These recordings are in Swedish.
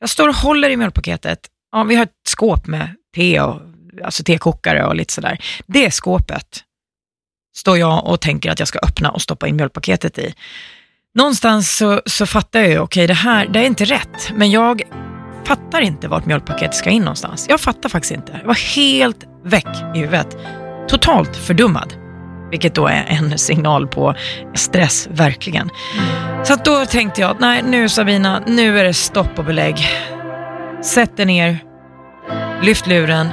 Jag står och håller i mjölkpaketet. Ja, vi har ett skåp med te och alltså tekokare och lite sådär. Det skåpet står jag och tänker att jag ska öppna och stoppa in mjölkpaketet i. Någonstans så, så fattar jag ju, okej okay, det här det är inte rätt, men jag fattar inte vart mjölkpaketet ska in någonstans. Jag fattar faktiskt inte. Jag var helt väck i huvudet. Totalt fördummad. Vilket då är en signal på stress, verkligen. Så att då tänkte jag, nej nu Sabina, nu är det stopp och belägg. Sätt dig ner, lyft luren,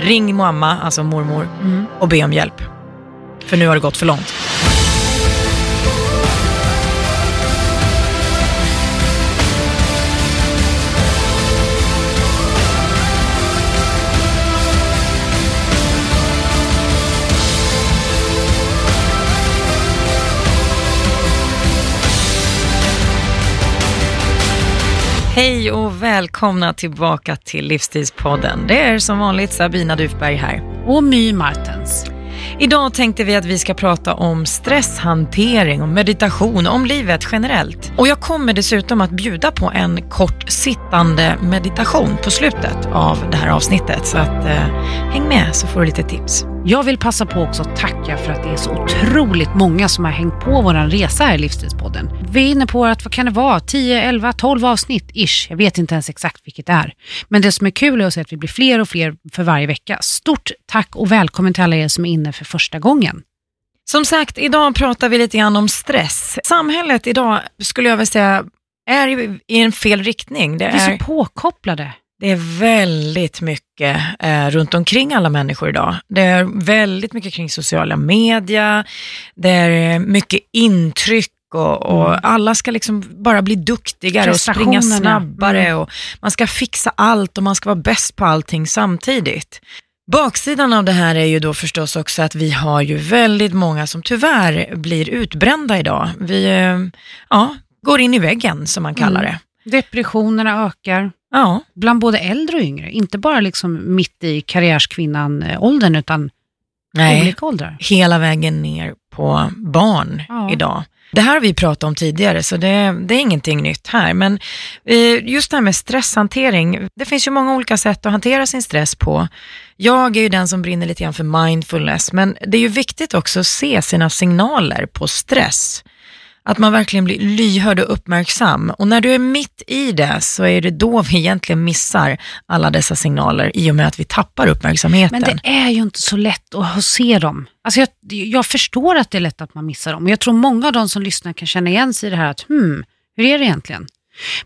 ring mamma, alltså mormor, mm. och be om hjälp. För nu har det gått för långt. Hej och välkomna tillbaka till Livstidspodden. Det är som vanligt Sabina Dufberg här. Och My Martens. Idag tänkte vi att vi ska prata om stresshantering, om meditation, om livet generellt. Och jag kommer dessutom att bjuda på en kort sittande meditation på slutet av det här avsnittet. Så att eh, häng med så får du lite tips. Jag vill passa på också att tacka för att det är så otroligt många som har hängt på vår resa här i Livstidspodden. Vi är inne på att, vad kan det vara, 10, 11, 12 avsnitt ish. Jag vet inte ens exakt vilket det är. Men det som är kul är att se att vi blir fler och fler för varje vecka. Stort tack och välkommen till alla er som är inne för första gången. Som sagt, idag pratar vi lite grann om stress. Samhället idag skulle jag vilja säga är i en fel riktning. Det vi är, är så påkopplade. Det är väldigt mycket eh, runt omkring alla människor idag. Det är väldigt mycket kring sociala media, det är mycket intryck och, och mm. alla ska liksom bara bli duktigare och springa snabbare mm. och man ska fixa allt och man ska vara bäst på allting samtidigt. Baksidan av det här är ju då förstås också att vi har ju väldigt många som tyvärr blir utbrända idag. Vi eh, ja, går in i väggen som man kallar mm. det. Depressionerna ökar. Ja. Bland både äldre och yngre. Inte bara liksom mitt i karriärskvinnan-åldern utan Nej, olika åldrar. Hela vägen ner på barn ja. idag. Det här har vi pratat om tidigare, så det, det, är ingenting nytt här. Men eh, just det här med stresshantering, det finns ju många olika sätt att hantera sin stress på. Jag är ju den som brinner lite grann för mindfulness, men det är ju viktigt också att se sina signaler på stress. Att man verkligen blir lyhörd och uppmärksam. Och när du är mitt i det så är det då vi egentligen missar alla dessa signaler i och med att vi tappar uppmärksamheten. Men det är ju inte så lätt att se dem. Alltså jag, jag förstår att det är lätt att man missar dem. Jag tror många av de som lyssnar kan känna igen sig i det här att hmm, hur är det egentligen?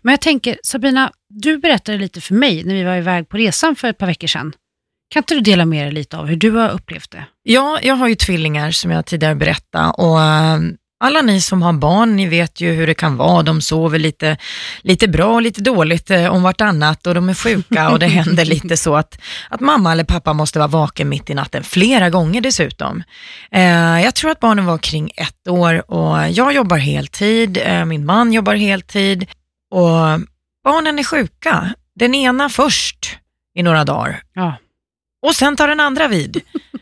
Men jag tänker, Sabina, du berättade lite för mig när vi var iväg på resan för ett par veckor sedan. Kan inte du dela med dig lite av hur du har upplevt det? Ja, jag har ju tvillingar som jag tidigare berättade och alla ni som har barn, ni vet ju hur det kan vara. De sover lite, lite bra och lite dåligt eh, om vartannat och de är sjuka och det händer lite så att, att mamma eller pappa måste vara vaken mitt i natten, flera gånger dessutom. Eh, jag tror att barnen var kring ett år och jag jobbar heltid, eh, min man jobbar heltid och barnen är sjuka. Den ena först i några dagar. Ja. Och sen tar den andra vid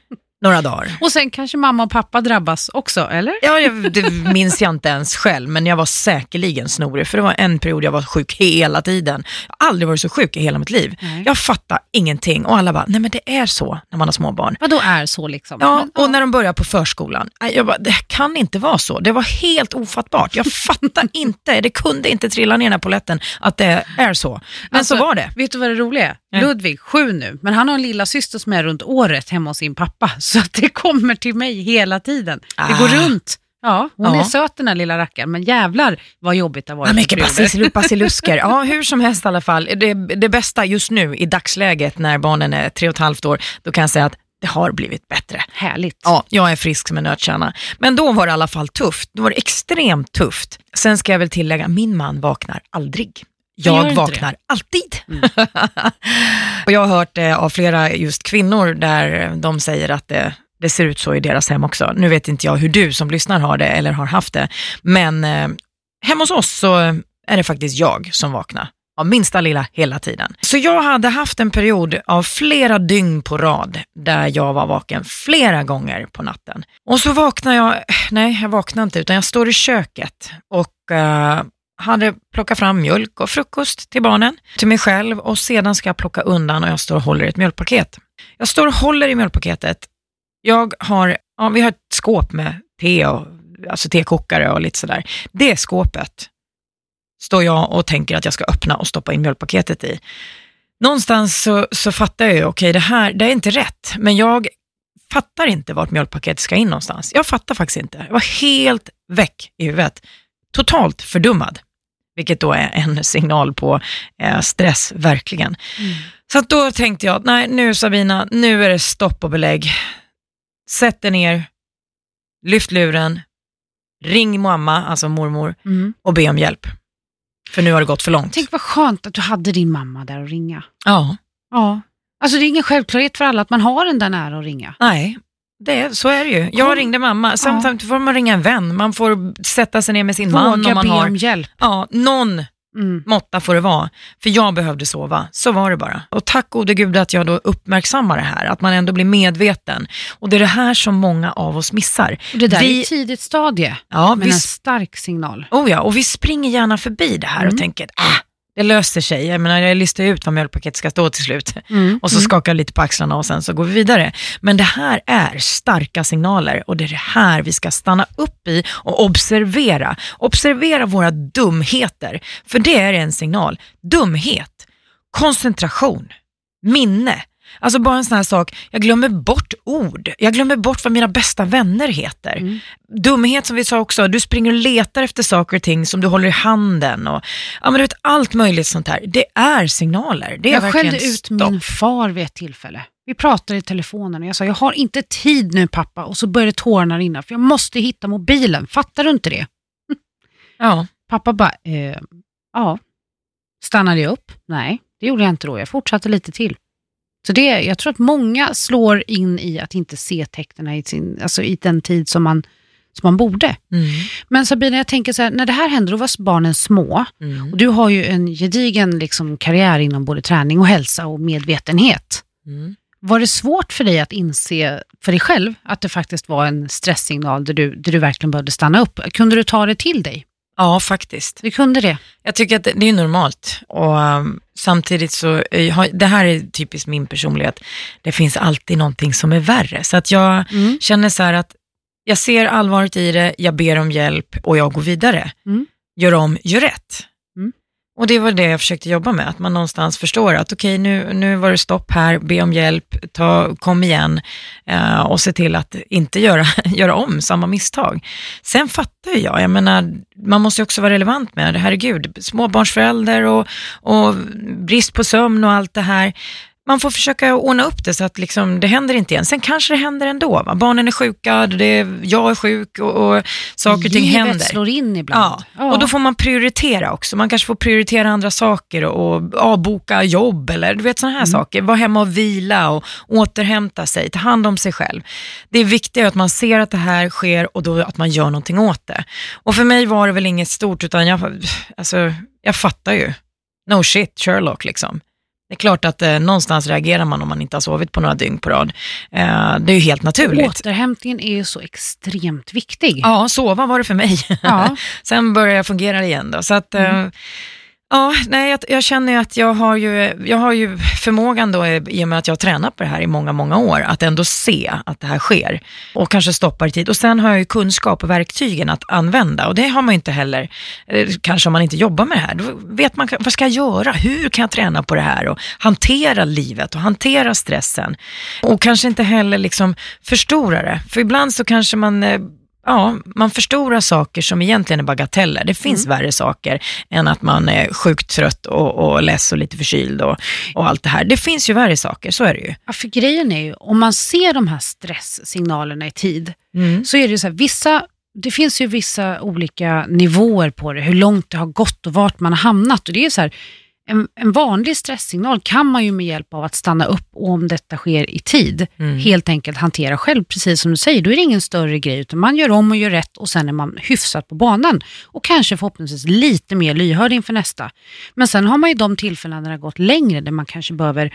några dagar. Och sen kanske mamma och pappa drabbas också, eller? Ja, det minns jag inte ens själv, men jag var säkerligen snorig, för det var en period jag var sjuk hela tiden. Jag har aldrig varit så sjuk i hela mitt liv. Nej. Jag fattar ingenting och alla bara, nej men det är så när man har småbarn. Vad då är så liksom? Ja, men, och ja. när de börjar på förskolan. Jag bara, det kan inte vara så. Det var helt ofattbart. Jag fattar inte, det kunde inte trilla ner den här poletten att det är så. Men alltså, så var det. Vet du vad det roliga är? Ludvig, sju nu, men han har en lilla syster som är runt året hemma hos sin pappa. Så att det kommer till mig hela tiden. Ah. Det går ah. runt. Ja, hon ja. är söt den här lilla rackaren, men jävlar vad jobbigt det har varit. Ja, mycket basilusker. ja, hur som helst i alla fall. Det, det bästa just nu i dagsläget när barnen är tre och ett halvt år, då kan jag säga att det har blivit bättre. Härligt. Ja, jag är frisk som en nötkärna. Men då var det i alla fall tufft. Då var det extremt tufft. Sen ska jag väl tillägga, min man vaknar aldrig. Jag vaknar alltid. Mm. och jag har hört det av flera just kvinnor där de säger att det, det, ser ut så i deras hem också. Nu vet inte jag hur du som lyssnar har det eller har haft det, men eh, hemma hos oss så är det faktiskt jag som vaknar av minsta lilla hela tiden. Så jag hade haft en period av flera dygn på rad där jag var vaken flera gånger på natten. Och så vaknar jag, nej jag vaknar inte utan jag står i köket och uh, hade plockat fram mjölk och frukost till barnen, till mig själv och sedan ska jag plocka undan och jag står och håller i ett mjölkpaket. Jag står och håller i mjölkpaketet. Jag har, ja, vi har ett skåp med te och alltså tekokare och lite sådär. Det skåpet står jag och tänker att jag ska öppna och stoppa in mjölkpaketet i. Någonstans så, så fattar jag ju, okej okay, det här, det är inte rätt, men jag fattar inte vart mjölkpaketet ska in någonstans. Jag fattar faktiskt inte. Jag var helt väck i huvudet. Totalt fördummad. Vilket då är en signal på eh, stress, verkligen. Mm. Så då tänkte jag, nej nu Sabina, nu är det stopp och belägg. Sätt dig ner, lyft luren, ring mamma, alltså mormor, mm. och be om hjälp. För nu har det gått för långt. Tänk vad skönt att du hade din mamma där att ringa. Ja. Ja. Alltså det är ingen självklarhet för alla att man har den där nära att ringa. Nej, det, så är det ju. Jag ringde mamma, samtidigt får man ringa en vän, man får sätta sig ner med sin Våga man. Om man be har, om hjälp. Ja, någon Mm. måtta får det vara. För jag behövde sova, så var det bara. Och tack gode gud att jag då uppmärksammar det här, att man ändå blir medveten. Och det är det här som många av oss missar. Och det där Vi- är ett tidigt stadie, Ja, men vi en stark signal. Oh ja, och vi springer gärna förbi det här Mm. och tänker, äh, det löser sig. Jag menar, jag listar ut vad mjölkpaketet ska stå till slut. Mm. Och så skakar jag lite på axlarna och sen så går vi vidare. Men det här är starka signaler och det är det här vi ska stanna upp i och observera. Observera våra dumheter, för det är en signal. Dumhet, koncentration, minne. Alltså bara en sån här sak, jag glömmer bort ord. Jag glömmer bort vad mina bästa vänner heter. Mm. Dumhet som vi sa också, du springer och letar efter saker och ting som du håller i handen. Och, ja, men du vet, allt möjligt sånt här. Det är signaler. Det är Jag skällde ut stopp. min far vid ett tillfälle. Vi pratade i telefonen och jag sa, jag har inte tid nu pappa. Och så började tårarna rinna, för jag måste hitta mobilen. Fattar du inte det? Ja. Pappa bara, eh, ja. Stannade jag upp? Nej, det gjorde jag inte då. Jag fortsatte lite till. Så det, jag tror att många slår in i att inte se tecknen i, sin, alltså i den tid som man, som man borde. Mm. Men Sabina, jag tänker så här, när det här händer, då var barnen små. Mm. Och du har ju en gedigen liksom, karriär inom både träning och hälsa och medvetenhet. Mm. Var det svårt för dig att inse för dig själv att det faktiskt var en stresssignal där du, där du verkligen behövde stanna upp? Kunde du ta det till dig? Ja, faktiskt. Du kunde det? Jag tycker att det, är normalt och um, samtidigt så, eh, det här är typiskt min personlighet, det finns alltid någonting som är värre. Så att jag Mm. känner så här att jag ser allvaret i det, jag ber om hjälp och jag går vidare. Mm. Gör om, gör rätt. Och det var det jag försökte jobba med, att man någonstans förstår att okej, nu, nu var det stopp här, be om hjälp, ta, kom igen eh, och se till att inte göra, göra om samma misstag. Sen fattar jag, jag menar, man måste ju också vara relevant med det, herregud, småbarnsförälder och, och brist på sömn och allt det här. Man får försöka ordna upp det så att liksom, det händer inte igen. Sen kanske det händer ändå. Va? Barnen är sjuka, det är, jag är sjuk och, och saker och ting Livet händer. slår in ibland. Ja, och då får man prioritera också. Man kanske får prioritera andra saker och, och avboka jobb eller du vet sådana här saker. Vara hemma och vila och återhämta sig, ta hand om sig själv. Det är viktigt att man ser att det här sker och då att man gör någonting åt det. Och för mig var det väl inget stort utan jag, alltså, jag fattar ju. No shit, Sherlock liksom. Det är klart att eh, någonstans reagerar man om man inte har sovit på några dygn på rad. Eh, det är ju helt naturligt. Återhämtningen är ju så extremt viktig. Ja, sova var det för mig. Ja. Sen börjar jag fungera igen då. Så att, Mm ja, nej, jag, jag känner ju att jag har ju, jag har ju förmågan då, eh, i och med att jag har tränat på det här i många, många år, att ändå se att det här sker och kanske stoppa i tid. Och sen har jag ju kunskap och verktygen att använda och det har man ju inte heller, eh, kanske om man inte jobbar med det här. Då vet man, vad ska jag göra? Hur kan jag träna på det här och hantera livet och hantera stressen? Och kanske inte heller liksom förstora det, för ibland så kanske man eh, Ja, man förstorar saker som egentligen är bagateller. Det finns värre saker än att man är sjukt trött och, och less och lite förkyld och, och allt det här. Det finns ju värre saker, så är det ju. Ja, för grejen är ju, om man ser de här stresssignalerna i tid, Mm. så är det ju så här, vissa, det finns ju vissa olika nivåer på det, hur långt det har gått och vart man har hamnat. Och det är så här, en, en vanlig stresssignal kan man ju med hjälp av att stanna upp och om detta sker i tid, Mm. helt enkelt hantera själv, precis som du säger. Då är det ingen större grej, utan man gör om och gör rätt och sen är man hyfsat på banan. Och kanske förhoppningsvis lite mer lyhörd inför nästa. Men sen har man ju de tillfällen när det har gått längre, där man kanske behöver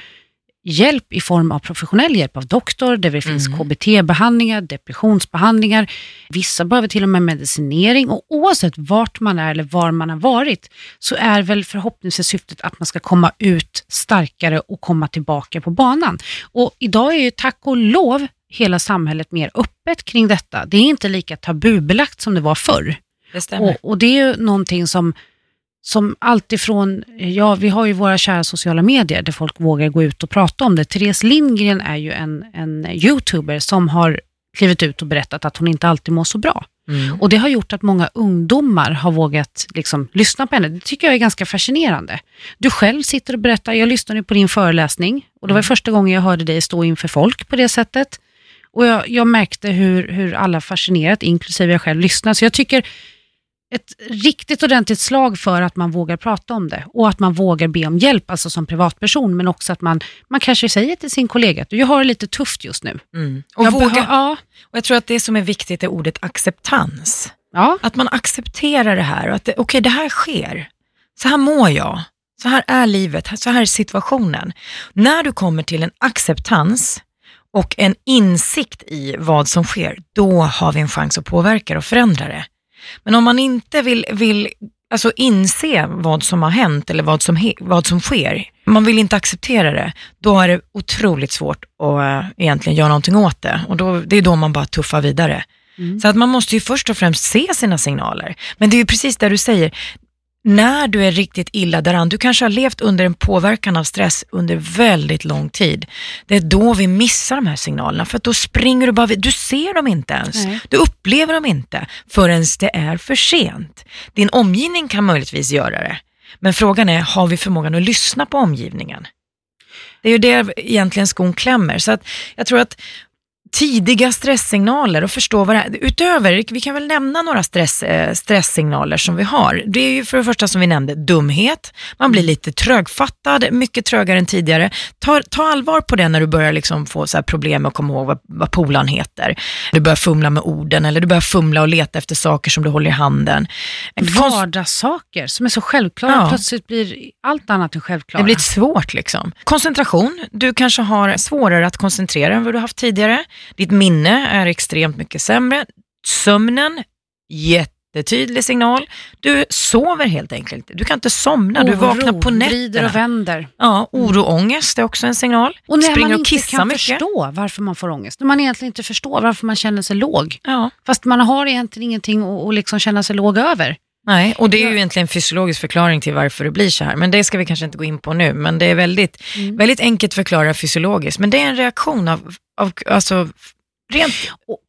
hjälp i form av professionell hjälp av doktor, där det finns Mm. KBT-behandlingar, depressionsbehandlingar, vissa behöver till och med medicinering och oavsett vart man är eller var man har varit så är väl förhoppningsvis syftet att man ska komma ut starkare och komma tillbaka på banan. Och idag är ju tack och lov hela samhället mer öppet kring detta. Det är inte lika tabubelagt som det var förr. Det stämmer. Och, och det är ju någonting som, som alltifrån, ja vi har ju våra kära sociala medier där folk vågar gå ut och prata om det. Therese Lindgren är ju en, en youtuber som har klivit ut och berättat att hon inte alltid mår så bra. Mm. Och det har gjort att många ungdomar har vågat liksom, lyssna på henne. Det tycker jag är ganska fascinerande. Du själv sitter och berättar, jag lyssnade på din föreläsning och det var första gången jag hörde dig stå inför folk på det sättet. Och jag, jag märkte hur, hur alla fascinerat, inklusive jag själv, lyssnar. Så jag tycker ett riktigt ordentligt slag för att man vågar prata om det och att man vågar be om hjälp, alltså som privatperson, men också att man, man kanske säger till sin kollega att jag har det lite tufft just nu. Mm. Och, Jag våga, ja, och jag tror att det som är viktigt är ordet acceptans. ja, Att man accepterar det här och att okej, det här sker. Så här mår jag. Så här är livet. Så här är situationen. När du kommer till en acceptans och en insikt i vad som sker, då har vi en chans att påverka och förändra det. Men om man inte vill, vill alltså inse vad som har hänt eller vad som, vad som sker, man vill inte acceptera det, då är det otroligt svårt att äh, egentligen göra någonting åt det. Och då, det är då man bara tuffar vidare. Mm. Så att man måste ju först och främst se sina signaler. Men det är ju precis det du säger, när du är riktigt illa däran, du kanske har levt under en påverkan av stress under väldigt lång tid. Det är då vi missar de här signalerna, för att då springer du bara du ser dem inte ens. Nej. Du upplever dem inte förrän det är för sent. Din omgivning kan möjligtvis göra det, men frågan är, har vi förmågan att lyssna på omgivningen? Det är ju det egentligen skon klämmer. Så att jag tror att tidiga stresssignaler och förstå vad det är. Utöver, vi kan väl nämna några stress, eh, stresssignaler som vi har. Det är ju för det första som vi nämnde, dumhet. Man blir lite trögfattad, mycket trögare än tidigare. Ta, ta allvar på det när du börjar liksom få så problem med att komma ihåg vad, vad polaren heter. Du börjar fumla med orden eller du börjar fumla och leta efter saker som du håller i handen. Vardagssaker som är så självklara Ja. plötsligt blir allt annat än självklara. Det blir svårt liksom. Koncentration. Du kanske har svårare att koncentrera än vad du haft tidigare. Ditt minne är extremt mycket sämre. Sömnen, jättetydlig signal. Du sover helt enkelt. Du kan inte somna. Du Oro, vaknar på vrider och nätterna. vänder. Ja, oro och ångest är också en signal. Och när Springer man inte kan mycket. förstå varför man får ångest, när man egentligen inte förstår varför man känner sig låg, Ja, fast man har egentligen ingenting att, att liksom känna sig låg över. Nej, och det är ju egentligen en fysiologisk förklaring till varför det blir så här. Men det ska vi kanske inte gå in på nu. Men det är väldigt, Mm. väldigt enkelt förklara fysiologiskt. Men det är en reaktion av, av alltså, rent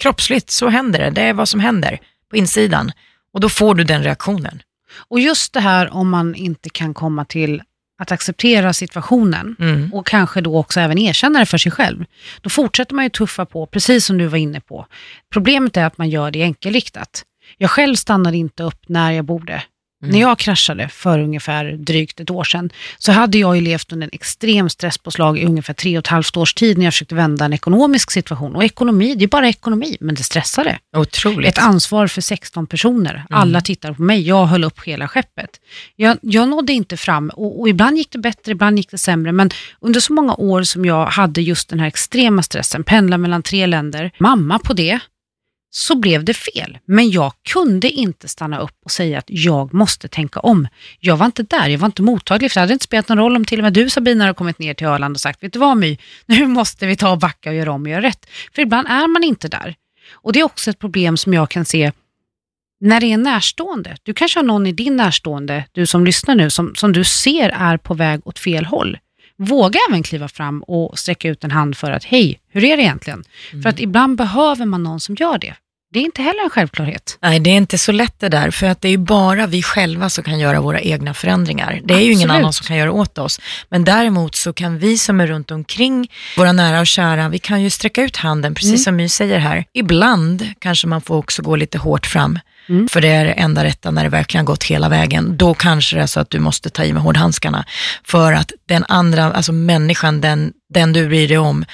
kroppsligt så händer det. Det är vad som händer på insidan. Och då får du den reaktionen. Och just det här om man inte kan komma till att acceptera situationen Mm. och kanske då också även erkänna det för sig själv, då fortsätter man ju tuffa på, precis som du var inne på. Problemet är att man gör det enkelriktat. Jag själv stannade inte upp när jag borde. Mm. När jag kraschade för ungefär drygt ett år sedan så hade jag ju levt under en extrem stresspåslag i ungefär tre och ett halvt års tid när jag försökte vända en ekonomisk situation. Och ekonomi, det är bara ekonomi, men det stressade. Otroligt. Ett ansvar för 16 personer. Alla tittar på mig, jag höll upp hela skeppet. Jag, jag nådde inte fram och, och ibland gick det bättre, ibland gick det sämre. Men under så många år som jag hade just den här extrema stressen, pendla mellan tre länder, mamma på det, så blev det fel. Men jag kunde inte stanna upp och säga att jag måste tänka om. Jag var inte där, jag var inte mottaglig för det hade inte spelat någon roll om till och med du Sabina hade kommit ner till Öland och sagt, vet du vad My, nu måste vi ta och backa och göra om och göra rätt. För ibland är man inte där. Och det är också ett problem som jag kan se när det är närstående. Du kanske har någon i din närstående, du som lyssnar nu, som, som du ser är på väg åt fel håll. Våga även kliva fram och sträcka ut en hand för att, hej, hur är det egentligen? För att ibland behöver man någon som gör det. Det är inte heller en självklarhet. Nej, det är inte så lätt det där, för att det är ju bara vi själva som kan göra våra egna förändringar. Det är ju ingen Absolut. annan som kan göra åt oss. Men däremot så kan vi som är runt omkring våra nära och kära, vi kan ju sträcka ut handen, precis Mm. som My säger här. Ibland kanske man får också gå lite hårt fram, Mm. för det är det enda rätta när det verkligen har gått hela vägen. Då kanske det är så att du måste ta i med hårdhandskarna, för att den andra, alltså människan, den, den du bryr dig om,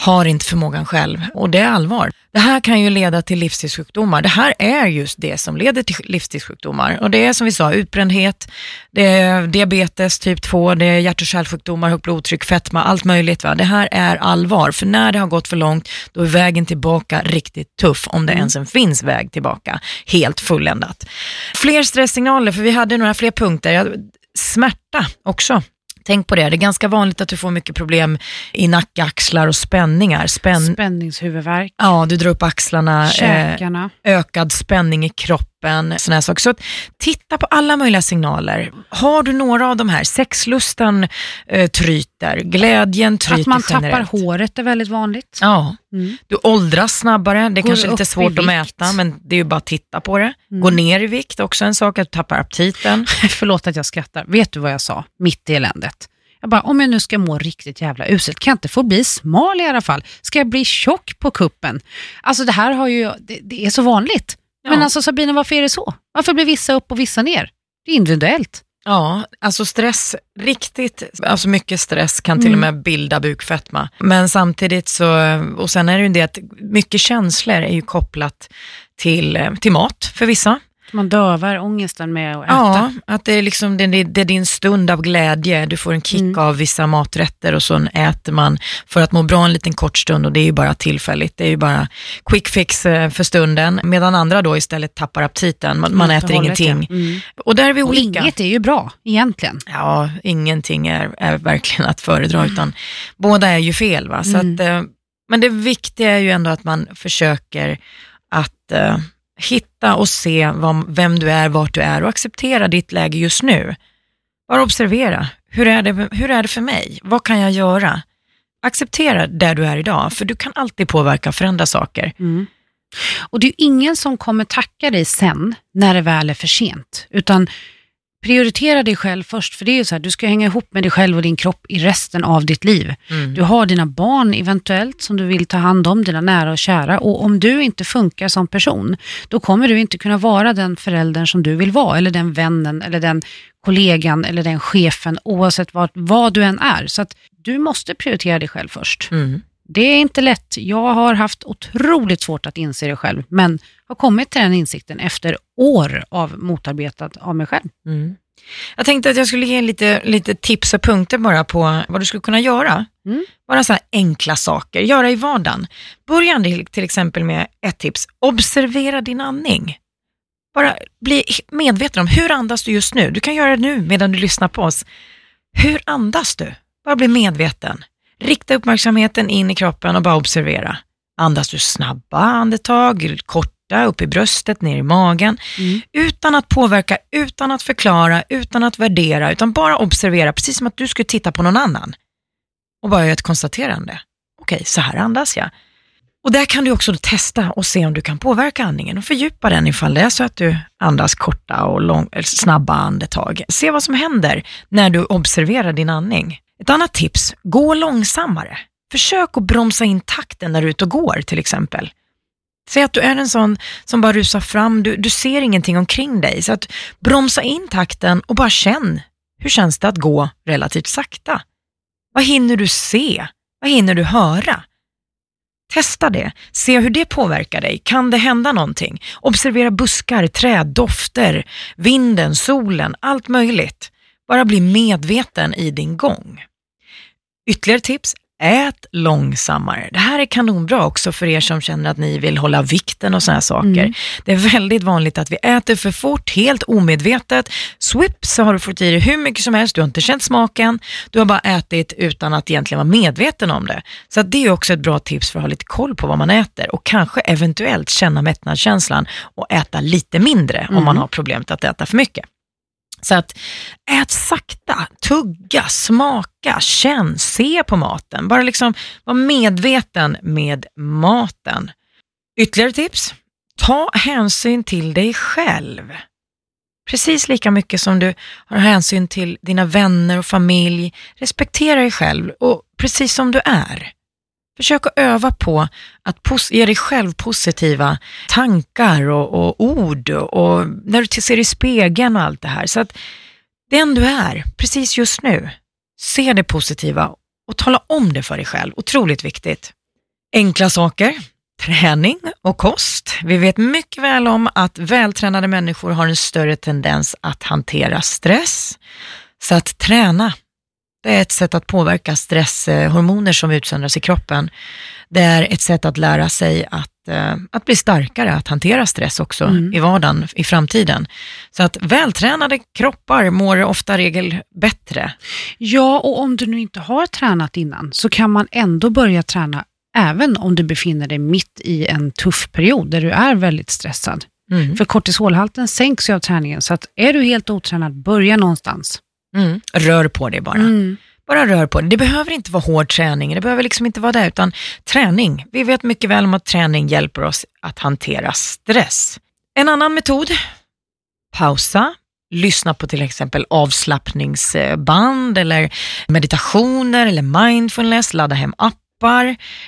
har inte förmågan själv och det är allvar. Det här kan ju leda till livsstilssjukdomar. Det här är just det som leder till livsstilssjukdomar. Och det är som vi sa, utbrändhet, det är diabetes typ 2, det är hjärt och kärlsjukdomar, högt blodtryck, fetma, allt möjligt. Va? Det här är allvar, för när det har gått för långt, då är vägen tillbaka riktigt tuff, om det mm. ens en finns väg tillbaka, helt fulländat. Fler stresssignaler, för vi hade några fler punkter. Smärta också Tänk på det, det är ganska vanligt att du får mycket problem i nacke, axlar och spänningar. Spänn... Spänningshuvudvärk. Ja, du drar upp axlarna. Eh, Käkarna. Eh, ökad spänning i kroppen, sådana saker. Så titta på alla möjliga signaler. Har du några av de här, sexlusten eh, tryter, glädjen tryter Att man generellt. tappar håret är väldigt vanligt. Ja, mm. du åldras snabbare. Det är kanske är lite svårt att mäta, men det är ju bara att titta på det. Mm. Gå ner i vikt, också en sak, att du tappar aptiten. Förlåt att jag skrattar. Vet du vad jag sa mitt i eländet? Jag bara, om jag nu ska må riktigt jävla uselt, kan jag inte få bli smal i alla fall? Ska jag bli tjock på kuppen? Alltså det här har ju, det, det är så vanligt. Ja. Men alltså Sabina, varför är det så? Varför blir vissa upp och vissa ner? Det är individuellt. Ja, alltså stress, riktigt, alltså mycket stress kan till och mm. med bilda bukfetma. Men samtidigt så, och sen är det ju det att mycket känslor är ju kopplat till, till mat för vissa. Man dövar ångesten med att äta. Ja, att det är, liksom, det, det är din stund av glädje. Du får en kick mm. av vissa maträtter och så äter man för att må bra en liten kort stund och det är ju bara tillfälligt. Det är ju bara quick fix eh, för stunden. Medan andra då istället tappar aptiten. Man, man äter ingenting. Ja. Mm. Och där är vi olika. Och inget är ju bra egentligen. Ja, ingenting är, är verkligen att föredra utan båda är ju fel. Va? Så mm. att, eh, men det viktiga är ju ändå att man försöker att eh, hitta och se vem du är, vart du är och acceptera ditt läge just nu. Bara observera. Hur är, det, hur är det för mig? Vad kan jag göra? Acceptera där du är idag, för du kan alltid påverka och förändra saker. Mm. Och det är ingen som kommer tacka dig sen, när det väl är för sent. Utan prioritera dig själv först, för det är ju så här, du ska hänga ihop med dig själv och din kropp i resten av ditt liv. Mm. Du har dina barn eventuellt som du vill ta hand om, dina nära och kära och om du inte funkar som person, då kommer du inte kunna vara den föräldern som du vill vara, eller den vännen, eller den kollegan, eller den chefen, oavsett vad, vad du än är. Så att du måste prioritera dig själv först. Mm. Det är inte lätt. Jag har haft otroligt svårt att inse det själv, men har kommit till den insikten efter år av motarbetat av mig själv. Mm. Jag tänkte att jag skulle ge lite, lite tips och punkter bara på vad du skulle kunna göra. Mm. Bara så enkla saker, göra i vardagen. Börja till exempel med ett tips, observera din andning. Bara bli medveten om hur andas du just nu. Du kan göra det nu medan du lyssnar på oss. Hur andas du? Bara bli medveten. Rikta uppmärksamheten in i kroppen och bara observera. Andas du snabba andetag, korta, upp i bröstet, ner i magen. Mm. Utan att påverka, utan att förklara, utan att värdera, utan bara observera, precis som att du skulle titta på någon annan. Och bara göra ett konstaterande. Okej, så här andas jag. Och där kan du också testa och se om du kan påverka andningen och fördjupa den ifall det är så att du andas korta och lång, snabba andetag. Se vad som händer när du observerar din andning. Ett annat tips, gå långsammare. Försök att bromsa in takten när du är ute och går till exempel. Säg att du är en sån som bara rusar fram, du, du ser ingenting omkring dig. Så att bromsa in takten och bara känn, hur känns det att gå relativt sakta? Vad hinner du se? Vad hinner du höra? Testa det, se hur det påverkar dig. Kan det hända någonting? Observera buskar, träd, dofter, vinden, solen, allt möjligt. Bara bli medveten i din gång. Ytterligare tips, ät långsammare. Det här är kanonbra också för er som känner att ni vill hålla vikten och sådana saker. Mm. Det är väldigt vanligt att vi äter för fort, helt omedvetet. Swip så har du fått i dig hur mycket som helst, du har inte känt smaken, du har bara ätit utan att egentligen vara medveten om det. Så det är också ett bra tips för att ha lite koll på vad man äter och kanske eventuellt känna mättnadskänslan och äta lite mindre mm. om man har problemet att äta för mycket. Så att ät sakta, tugga, smaka, känn, se på maten. Bara liksom var medveten med maten. Ytterligare tips, ta hänsyn till dig själv. Precis lika mycket som du har hänsyn till dina vänner och familj. Respektera dig själv och precis som du är. Försök att öva på att ge dig själv positiva tankar och, och ord och, när du ser i spegeln och allt det här. Så att den du är, precis just nu, se det positiva och tala om det för dig själv. Otroligt viktigt. Enkla saker. träning och kost. Vi vet mycket väl om att vältränade människor har en större tendens att hantera stress. Så att träna, det är ett sätt att påverka stresshormoner som utsöndras i kroppen. Det är ett sätt att lära sig att, eh, att bli starkare, att hantera stress också Mm. i vardagen i framtiden. Så att vältränade kroppar mår ofta regel bättre. Ja, och om du nu inte har tränat innan så kan man ändå börja träna även om du befinner dig mitt i en tuff period där du är väldigt stressad. Mm. För kortisolhalten sänks ju av träningen, så att är du helt otränad, börja någonstans. Mm. Rör på dig bara. Mm. Bara rör på dig. Det behöver inte vara hård träning, det behöver liksom inte vara det, utan träning. Vi vet mycket väl om att träning hjälper oss att hantera stress. En annan metod, pausa, lyssna på till exempel avslappningsband eller meditationer eller mindfulness, ladda hem appar.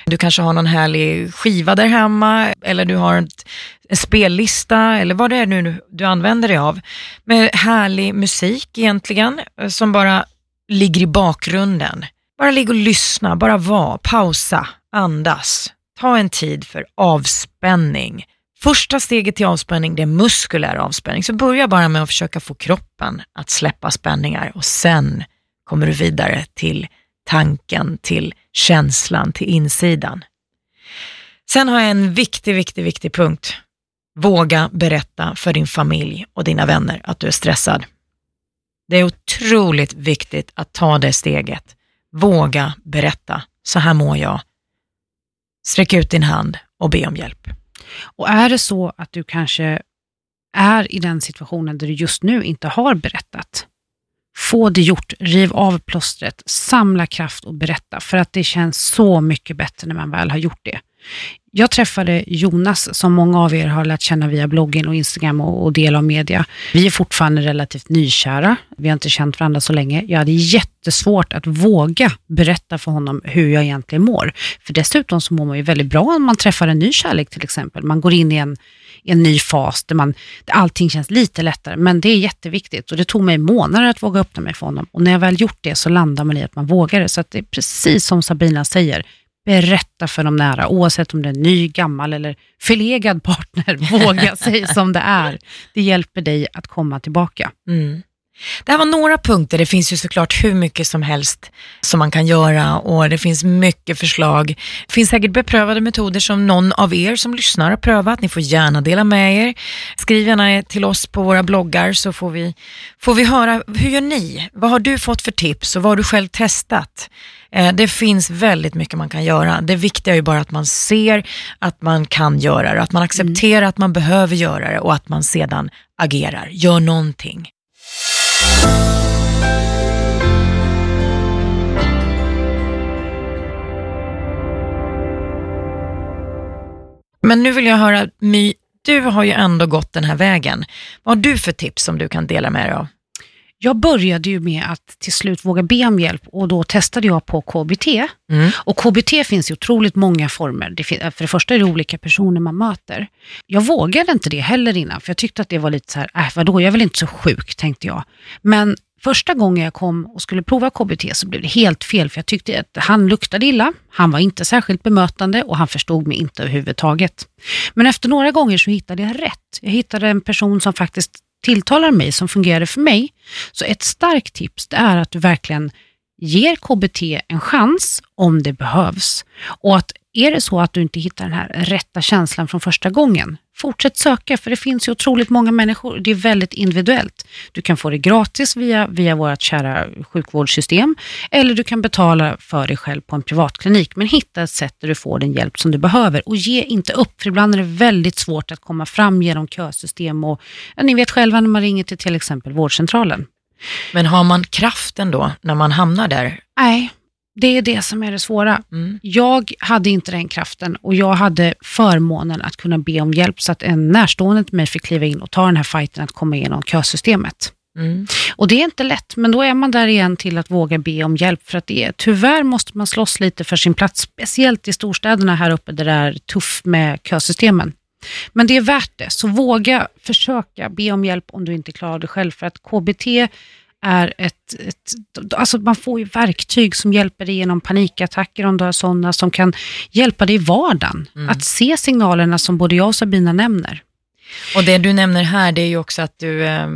Du kanske har någon härlig skiva där hemma eller du har ett, en spellista eller vad det är nu du använder dig av. Med härlig musik egentligen eh, som bara ligger i bakgrunden. Bara ligga och lyssna, bara vara, pausa, andas. Ta en tid för avspänning. Första steget till avspänning det är muskulär avspänning. Så börja bara med att försöka få kroppen att släppa spänningar och sen kommer du vidare till tanken, till känslan, till insidan. Sen har jag en viktig, viktig, viktig punkt. Våga berätta för din familj och dina vänner att du är stressad. Det är otroligt viktigt att ta det steget. Våga berätta. Så här mår jag. Sträck ut din hand och be om hjälp. Och är det så att du kanske är i den situationen där du just nu inte har berättat, få det gjort, riv av plåstret, samla kraft och berätta, för att det känns så mycket bättre när man väl har gjort det. Jag träffade Jonas, som många av er har lärt känna via bloggen och Instagram och, och del av media. Vi är fortfarande relativt nykära. Vi har inte känt varandra så länge. Jag hade jättesvårt att våga berätta för honom hur jag egentligen mår. För dessutom så mår man ju väldigt bra om man träffar en ny kärlek till exempel. Man går in i en, i en ny fas där, man, där allting känns lite lättare. Men det är jätteviktigt och det tog mig månader att våga öppna mig för honom. Och när jag väl gjort det så landar man i att man vågar det. Så att det är precis som Sabina säger, berätta för de nära, oavsett om det är en ny, gammal eller förlegad partner. Våga säga som det är. Det hjälper dig att komma tillbaka. Mm. Det här var några punkter. Det finns ju såklart hur mycket som helst som man kan göra och det finns mycket förslag. Det finns säkert beprövade metoder som någon av er som lyssnar har prövat. Ni får gärna dela med er. Skriv gärna till oss på våra bloggar så får vi, får vi höra, hur gör ni? Vad har du fått för tips och vad har du själv testat? Eh, Det finns väldigt mycket man kan göra. Det viktiga är ju bara att man ser att man kan göra det, att man accepterar att man behöver göra det och att man sedan agerar, gör någonting. Men nu vill jag höra, My, du har ju ändå gått den här vägen. Vad har du för tips som du kan dela med dig av? Jag började ju med att till slut våga be om hjälp och då testade jag på KBT. Mm. Och KBT finns i otroligt många former. Det fin- för det första är det olika personer man möter. Jag vågade inte det heller innan, för jag tyckte att det var lite så här, äh, vadå, jag är väl inte så sjuk, tänkte jag. Men första gången jag kom och skulle prova KBT så blev det helt fel, för jag tyckte att han luktade illa, han var inte särskilt bemötande och han förstod mig inte överhuvudtaget. Men efter några gånger så hittade jag rätt. Jag hittade en person som faktiskt tilltalar mig, som fungerade för mig. Så ett starkt tips det är att du verkligen ger KBT en chans om det behövs. Och att är det så att du inte hittar den här rätta känslan från första gången, fortsätt söka för det finns ju otroligt många människor. Det är väldigt individuellt. Du kan få det gratis via, via vårt kära sjukvårdssystem eller du kan betala för dig själv på en privatklinik. Men hitta ett sätt där du får den hjälp som du behöver och ge inte upp. För ibland är det väldigt svårt att komma fram genom kösystem och ja, ni vet själva när man ringer till till exempel vårdcentralen. Men har man kraften då när man hamnar där? Nej, det är det som är det svåra. Mm. Jag hade inte den kraften och jag hade förmånen att kunna be om hjälp så att en närstående till mig fick kliva in och ta den här fighten att komma igenom kösystemet. Mm. Och det är inte lätt, men då är man där igen till att våga be om hjälp för att det är, tyvärr måste man slåss lite för sin plats, speciellt i storstäderna här uppe där det är tufft med kösystemen. Men det är värt det, så våga försöka be om hjälp om du inte klarar det själv för att KBT är ett, ett... Alltså man får ju verktyg som hjälper dig genom panikattacker om du har sådana, som kan hjälpa dig i vardagen. Mm. Att se signalerna som både jag och Sabina nämner. Och det du nämner här, det är ju också att du, eh,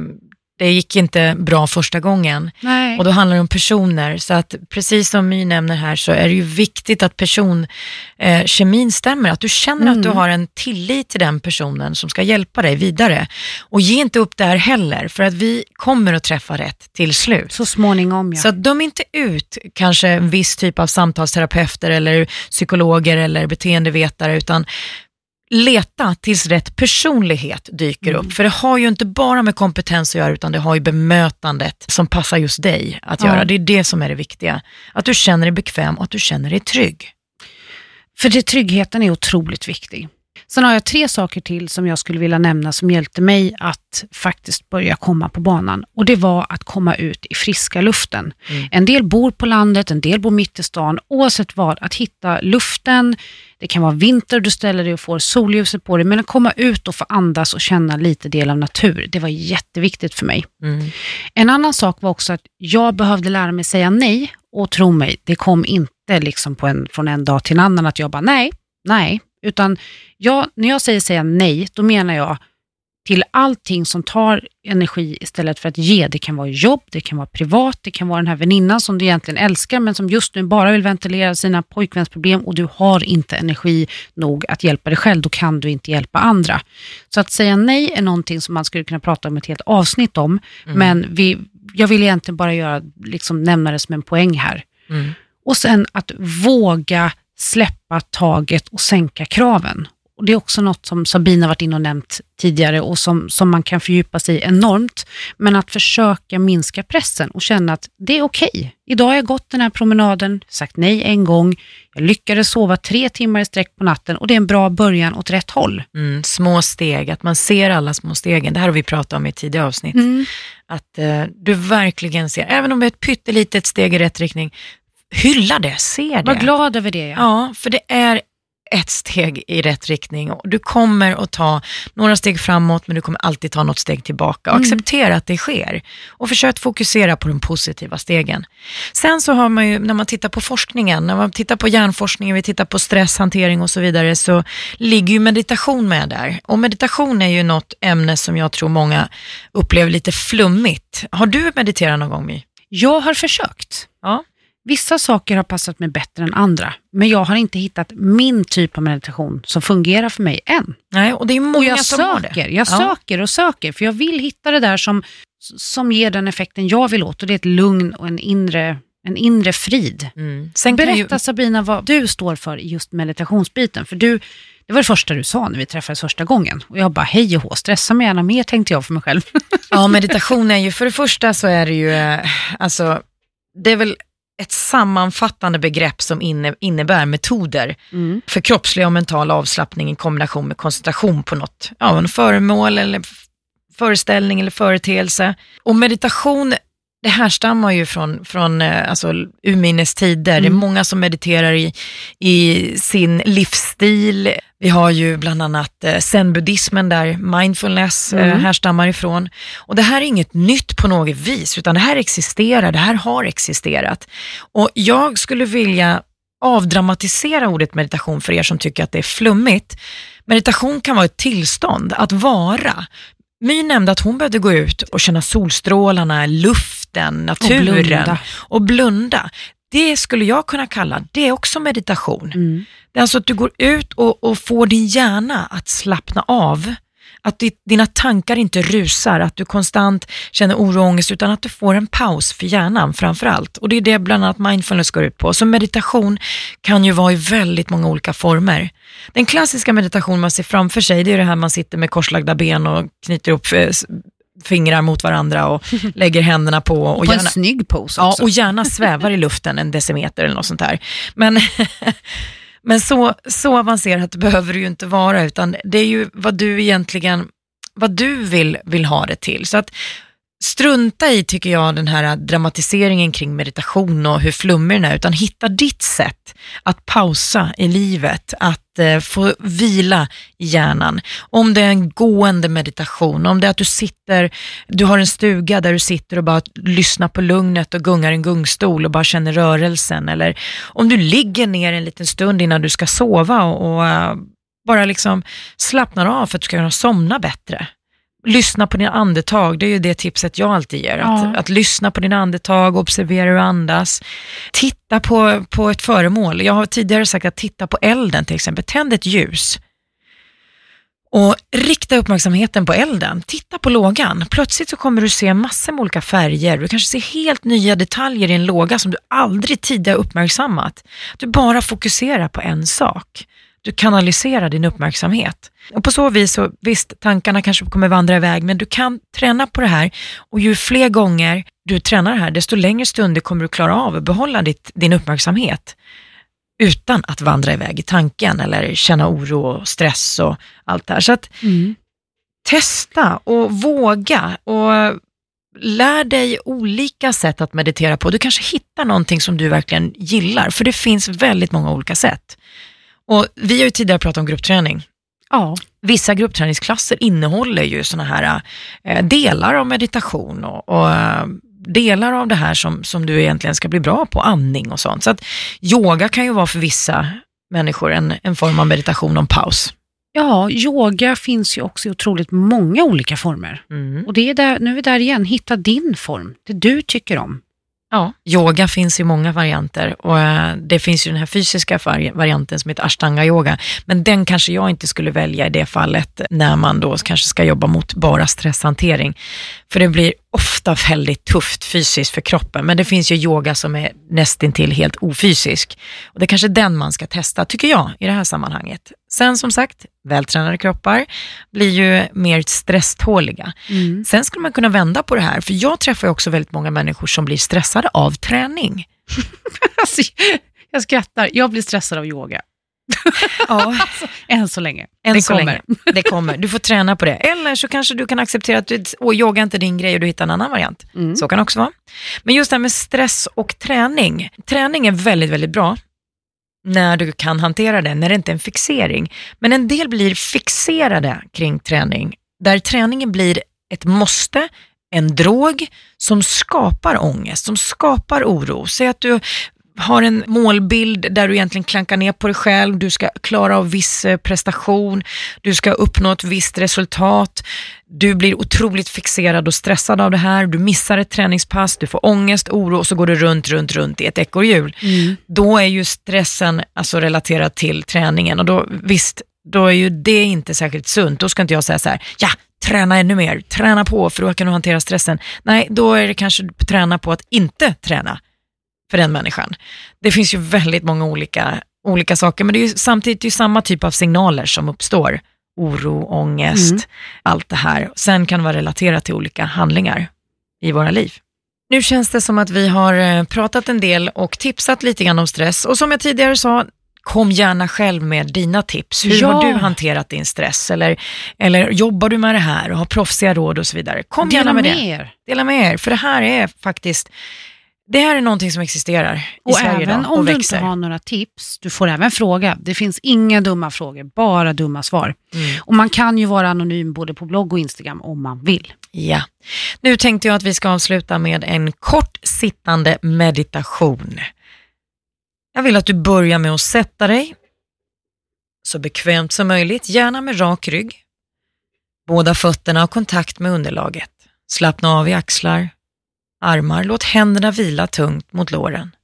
det gick inte bra första gången. Nej. Och då handlar det om personer, så att precis som My nämner här så är det ju viktigt att personkemin eh, stämmer, att du känner att du har en tillit till den personen som ska hjälpa dig vidare. Och ge inte upp där heller, för att vi kommer att träffa rätt till slut. Så småningom ja. Så döm inte ut kanske en viss typ av samtalsterapeuter eller psykologer eller beteendevetare, utan leta tills rätt personlighet dyker upp. För det har ju inte bara med kompetens att göra, utan det har ju bemötandet som passar just dig att Ja. göra. Det är det som är det viktiga. Att du känner dig bekväm och att du känner dig trygg. För det, tryggheten är otroligt viktig. Sen har jag tre saker till som jag skulle vilja nämna som hjälpte mig att faktiskt börja komma på banan. Och det var att komma ut i friska luften. En del bor på landet, en del bor mitt i stan. Oavsett vad, att hitta luften. Det kan vara vinter, du ställer dig och får solljuset på dig. Men att komma ut och få andas och känna lite del av natur. Det var jätteviktigt för mig. Mm. En annan sak var också att jag behövde lära mig säga nej. Och tro mig, det kom inte liksom en, från en dag till en annan att jag bara nej, nej. Utan jag, när jag säger säga nej, då menar jag till allting som tar energi istället för att ge. Det kan vara jobb, det kan vara privat, det kan vara den här väninnan som du egentligen älskar men som just nu bara vill ventilera sina pojkvänsproblem och du har inte energi nog att hjälpa dig själv. Då kan du inte hjälpa andra. Så att säga nej är någonting som man skulle kunna prata om ett helt avsnitt om. Men vi, jag vill egentligen bara göra, liksom, nämna det som en poäng här. Mm. Och sen att våga släppa taget och sänka kraven. Och Det är också något som Sabina varit inne och nämnt tidigare och som, som man kan fördjupa sig i enormt. Men att försöka minska pressen och känna att det är okej. Idag har jag gått den här promenaden, sagt nej en gång, jag lyckades sova tre timmar i sträck på natten och det är en bra början åt rätt håll. Mm, små steg, att man ser alla små stegen. Det här har vi pratat om i tidigare avsnitt. Att eh, du verkligen ser, även om det är ett pyttelitet steg i rätt riktning, hylla det, se det. Var glad över det. Ja. Ja, för det är ett steg i rätt riktning. Du kommer att ta några steg framåt, men du kommer alltid ta något steg tillbaka. Och acceptera att det sker. Och försök att fokusera på de positiva stegen. Sen så har man ju, när man tittar på forskningen, när man tittar på hjärnforskningen, vi tittar på stresshantering och så vidare, så ligger ju meditation med där. Och meditation är ju något ämne som jag tror många upplever lite flummigt. Har du mediterat någon gång, My? Jag har försökt. Ja. Vissa saker har passat mig bättre än andra, men jag har inte hittat min typ av meditation som fungerar för mig än. Nej, och det är många Och jag som har det. söker, jag Ja. söker och söker, för jag vill hitta det där som, som ger den effekten jag vill åt och det är ett lugn och en inre, en inre frid. Mm. Berätta ju, Sabina vad du står för i just meditationsbiten, för du, det var det första du sa när vi träffades första gången. Och jag bara, hej och hå, stressa mig gärna mer tänkte jag för mig själv. Ja, meditation är ju, för det första så är det ju, eh, alltså, det är väl ett sammanfattande begrepp som inne, innebär metoder Mm. för kroppslig och mental avslappning i kombination med koncentration på något, ja, en föremål eller föreställning eller företeelse. Och meditation, det härstammar ju från, från eh, alltså, urminnes tider. Det är många som mediterar i, i sin livsstil. Vi har ju bland annat eh, zen-buddhismen där mindfulness eh, Mm. härstammar ifrån. Och det här är inget nytt på något vis, utan det här existerar, det här har existerat. Och jag skulle vilja avdramatisera ordet meditation för er som tycker att det är flummigt. Meditation kan vara ett tillstånd, att vara. My nämnde att hon behövde gå ut och känna solstrålarna, luften, naturen blunda. och blunda. Det skulle jag kunna kalla, det är också meditation. Mm. Det är alltså att du går ut och, och får din hjärna att slappna av. Att di- dina tankar inte rusar, att du konstant känner oro och ångest, utan att du får en paus för hjärnan framför allt. Och det är det bland annat mindfulness går ut på. Så meditation kan ju vara i väldigt många olika former. Den klassiska meditation man ser framför sig, det är det här man sitter med korslagda ben och knyter upp eh, fingrar mot varandra och lägger händerna på. Och, På en gärna, snygg pose Ja, också. och gärna svävar i luften en decimeter eller något sånt där. Men, men så, så avancerat behöver det ju inte vara, utan det är ju vad du egentligen, vad du vill, vill ha det till. Så att strunta i, tycker jag, den här dramatiseringen kring meditation och hur flummig den är, utan hitta ditt sätt att pausa i livet, att eh, få vila i hjärnan. Om det är en gående meditation, om det är att du sitter, du har en stuga där du sitter och bara lyssnar på lugnet och gungar en gungstol och bara känner rörelsen, eller om du ligger ner en liten stund innan du ska sova och, och eh, bara liksom slappnar av för att du ska kunna somna bättre lyssna på dina andetag, det är ju det tipset jag alltid ger. Att, ja. att lyssna på dina andetag, observera hur du andas. Titta på, på ett föremål. Jag har tidigare sagt att titta på elden till exempel. Tänd ett ljus. Och rikta uppmärksamheten på elden. Titta på lågan. Plötsligt så kommer du se massor med olika färger. Du kanske ser helt nya detaljer i en låga som du aldrig tidigare uppmärksammat. Du bara fokuserar på en sak. Du kanaliserar din uppmärksamhet. Och på så vis, så, visst, tankarna kanske kommer vandra iväg, men du kan träna på det här och ju fler gånger du tränar det här, desto längre stunder kommer du klara av att behålla ditt, din uppmärksamhet utan att vandra iväg i tanken eller känna oro och stress och allt det här. Så att mm. testa och våga och lär dig olika sätt att meditera på. Du kanske hittar någonting som du verkligen gillar, för det finns väldigt många olika sätt. Och vi har ju tidigare pratat om gruppträning. Ja. Vissa gruppträningsklasser innehåller ju sådana här eh, delar av meditation och, och eh, delar av det här som, som du egentligen ska bli bra på, andning och sånt. Så att yoga kan ju vara för vissa människor en, en form av meditation om paus. Ja, yoga finns ju också i otroligt många olika former. Mm. Och det är där, nu är vi där igen, hitta din form, det du tycker om. Ja, yoga finns i många varianter och eh, det finns ju den här fysiska varianten som heter ashtanga yoga. Men den kanske jag inte skulle välja i det fallet när man då kanske ska jobba mot bara stresshantering. För det blir ofta väldigt tufft fysiskt för kroppen, men det finns ju yoga som är nästintill helt ofysisk. Och det är kanske den man ska testa, tycker jag, i det här sammanhanget. Sen som sagt, vältränade kroppar blir ju mer stresståliga. Mm. Sen skulle man kunna vända på det här, för jag träffar ju också väldigt många människor som blir stressade av träning. alltså, jag skrattar, jag blir stressad av yoga. Ja. Än så länge. Än det så kommer. länge. Det kommer. Du får träna på det. Eller så kanske du kan acceptera att du, åh, yoga är inte din grej och du hittar en annan variant. Mm. Så kan det också vara. Men just det här med stress och träning. Träning är väldigt, väldigt bra när du kan hantera det, när det inte är en fixering. Men en del blir fixerade kring träning, där träningen blir ett måste, en drog som skapar ångest, som skapar oro. Säg att du har en målbild där du egentligen klankar ner på dig själv, du ska klara av viss eh, prestation, du ska uppnå ett visst resultat, du blir otroligt fixerad och stressad av det här, du missar ett träningspass, du får ångest, oro och så går du runt, runt, runt i ett ekorrhjul. Mm. Då är ju stressen alltså relaterad till träningen och då visst, då är ju det inte särskilt sunt. Då ska inte jag säga så här, ja, träna ännu mer, träna på för då kan du hantera stressen. Nej, då är det kanske träna på att inte träna för den människan. Det finns ju väldigt många olika, olika saker, men det är ju samtidigt är samma typ av signaler som uppstår. Oro, ångest, mm. allt det här. Sen kan det vara relaterat till olika handlingar i våra liv. Nu känns det som att vi har eh, pratat en del och tipsat lite grann om stress. Och som jag tidigare sa, kom gärna själv med dina tips. Hur ja. har du hanterat din stress? Eller, eller jobbar du med det här och har proffsiga råd och så vidare? Kom Dela gärna med, med det. Er. Dela med er. För det här är faktiskt det här är någonting som existerar i och Sverige även idag och om växer. du inte har några tips, du får även fråga. Det finns inga dumma frågor, bara dumma svar. Mm. Och man kan ju vara anonym både på blogg och Instagram om man vill. Ja. Nu tänkte jag att vi ska avsluta med en kort sittande meditation. Jag vill att du börjar med att sätta dig så bekvämt som möjligt, gärna med rak rygg. Båda fötterna har kontakt med underlaget. Slappna av i axlar, armar, låt händerna vila tungt mot låren.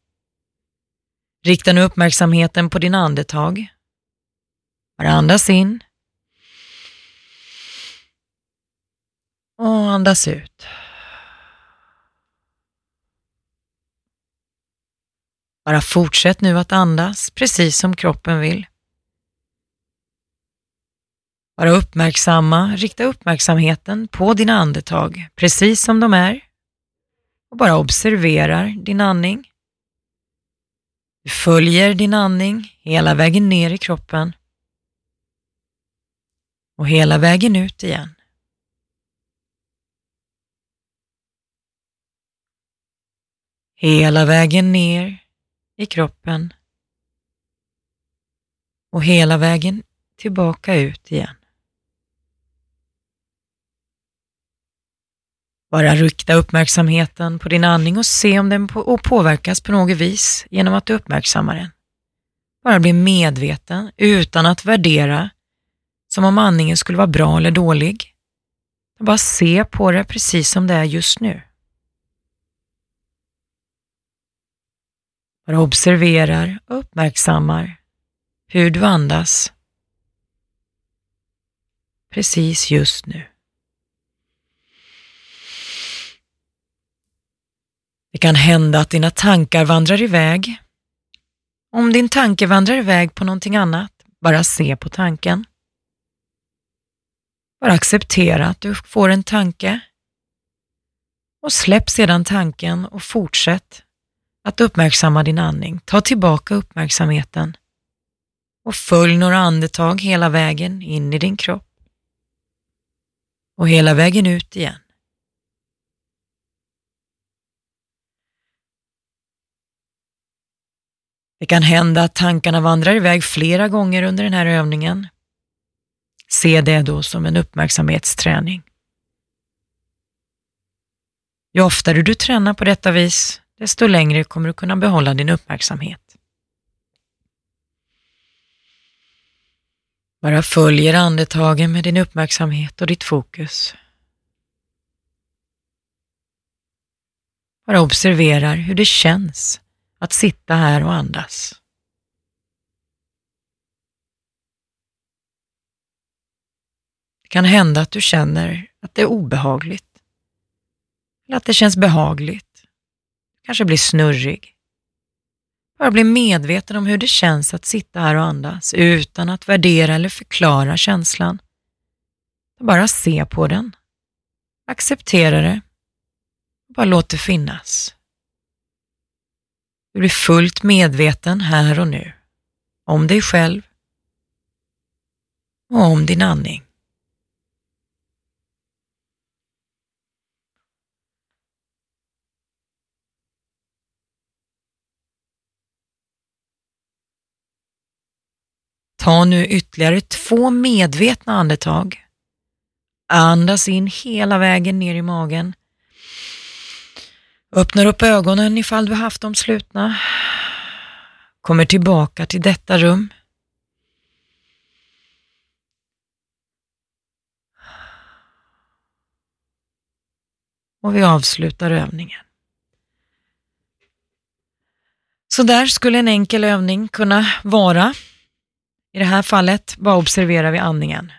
Rikta nu uppmärksamheten på din andetag. Bara andas in. Och andas ut. Bara fortsätt nu att andas precis som kroppen vill. Bara uppmärksamma, rikta uppmärksamheten på dina andetag precis som de är och bara observerar din andning. Du följer din andning hela vägen ner i kroppen och hela vägen ut igen. Hela vägen ner i kroppen och hela vägen tillbaka ut igen. Bara rikta uppmärksamheten på din andning och se om den på påverkas på något vis genom att du uppmärksammar den. Bara bli medveten utan att värdera som om andningen skulle vara bra eller dålig. Bara se på det precis som det är just nu. Bara observerar och uppmärksammar hur du andas precis just nu. Kan hända att dina tankar vandrar iväg. Om din tanke vandrar iväg på någonting annat, bara se på tanken. Bara acceptera att du får en tanke och släpp sedan tanken och fortsätt att uppmärksamma din andning. Ta tillbaka uppmärksamheten och följ några andetag hela vägen in i din kropp och hela vägen ut igen. Det kan hända att tankarna vandrar iväg flera gånger under den här övningen. Se det då som en uppmärksamhetsträning. Ju oftare du tränar på detta vis, desto längre kommer du kunna behålla din uppmärksamhet. Bara följer andetagen med din uppmärksamhet och ditt fokus. Bara observerar hur det känns att sitta här och andas. Det kan hända att du känner att det är obehagligt. Eller att det känns behagligt. Kanske blir snurrig. Bara bli medveten om hur det känns att sitta här och andas utan att värdera eller förklara känslan. Bara se på den. Acceptera det. Bara låt det finnas. Du blir fullt medveten här och nu om dig själv och om din andning. Ta nu ytterligare två medvetna andetag. Andas in hela vägen ner i magen Öppnar upp ögonen ifall du haft dem slutna. Kommer tillbaka till detta rum. Och vi avslutar övningen. Så där skulle en enkel övning kunna vara. I det här fallet bara observerar vi andningen.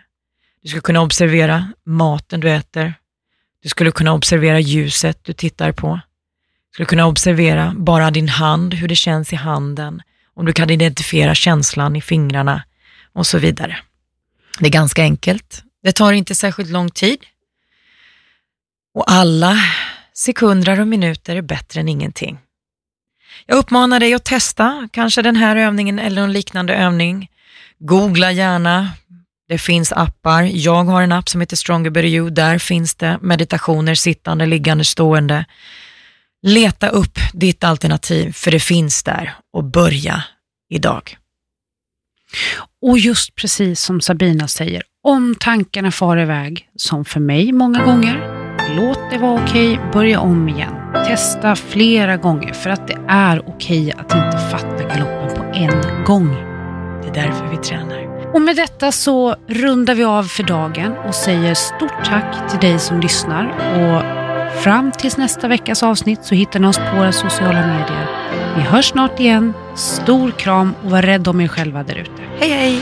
Du skulle kunna observera maten du äter. Du skulle kunna observera ljuset du tittar på skulle kunna observera bara din hand, hur det känns i handen, om du kan identifiera känslan i fingrarna och så vidare. Det är ganska enkelt. Det tar inte särskilt lång tid. Och alla sekunder och minuter är bättre än ingenting. Jag uppmanar dig att testa kanske den här övningen eller någon liknande övning. Googla gärna. Det finns appar. Jag har en app som heter Stronger Better You. Där finns det meditationer sittande, liggande, stående. Leta upp ditt alternativ, för det finns där och börja idag. Och just precis som Sabina säger, om tankarna far iväg, som för mig många gånger, låt det vara okej, börja om igen. Testa flera gånger för att det är okej att inte fatta galoppen på en gång. Det är därför vi tränar. Och med detta så rundar vi av för dagen och säger stort tack till dig som lyssnar. Och Fram tills nästa veckas avsnitt så hittar ni oss på våra sociala medier. Vi hörs snart igen. Stor kram och var rädd om er själva där ute. Hej hej!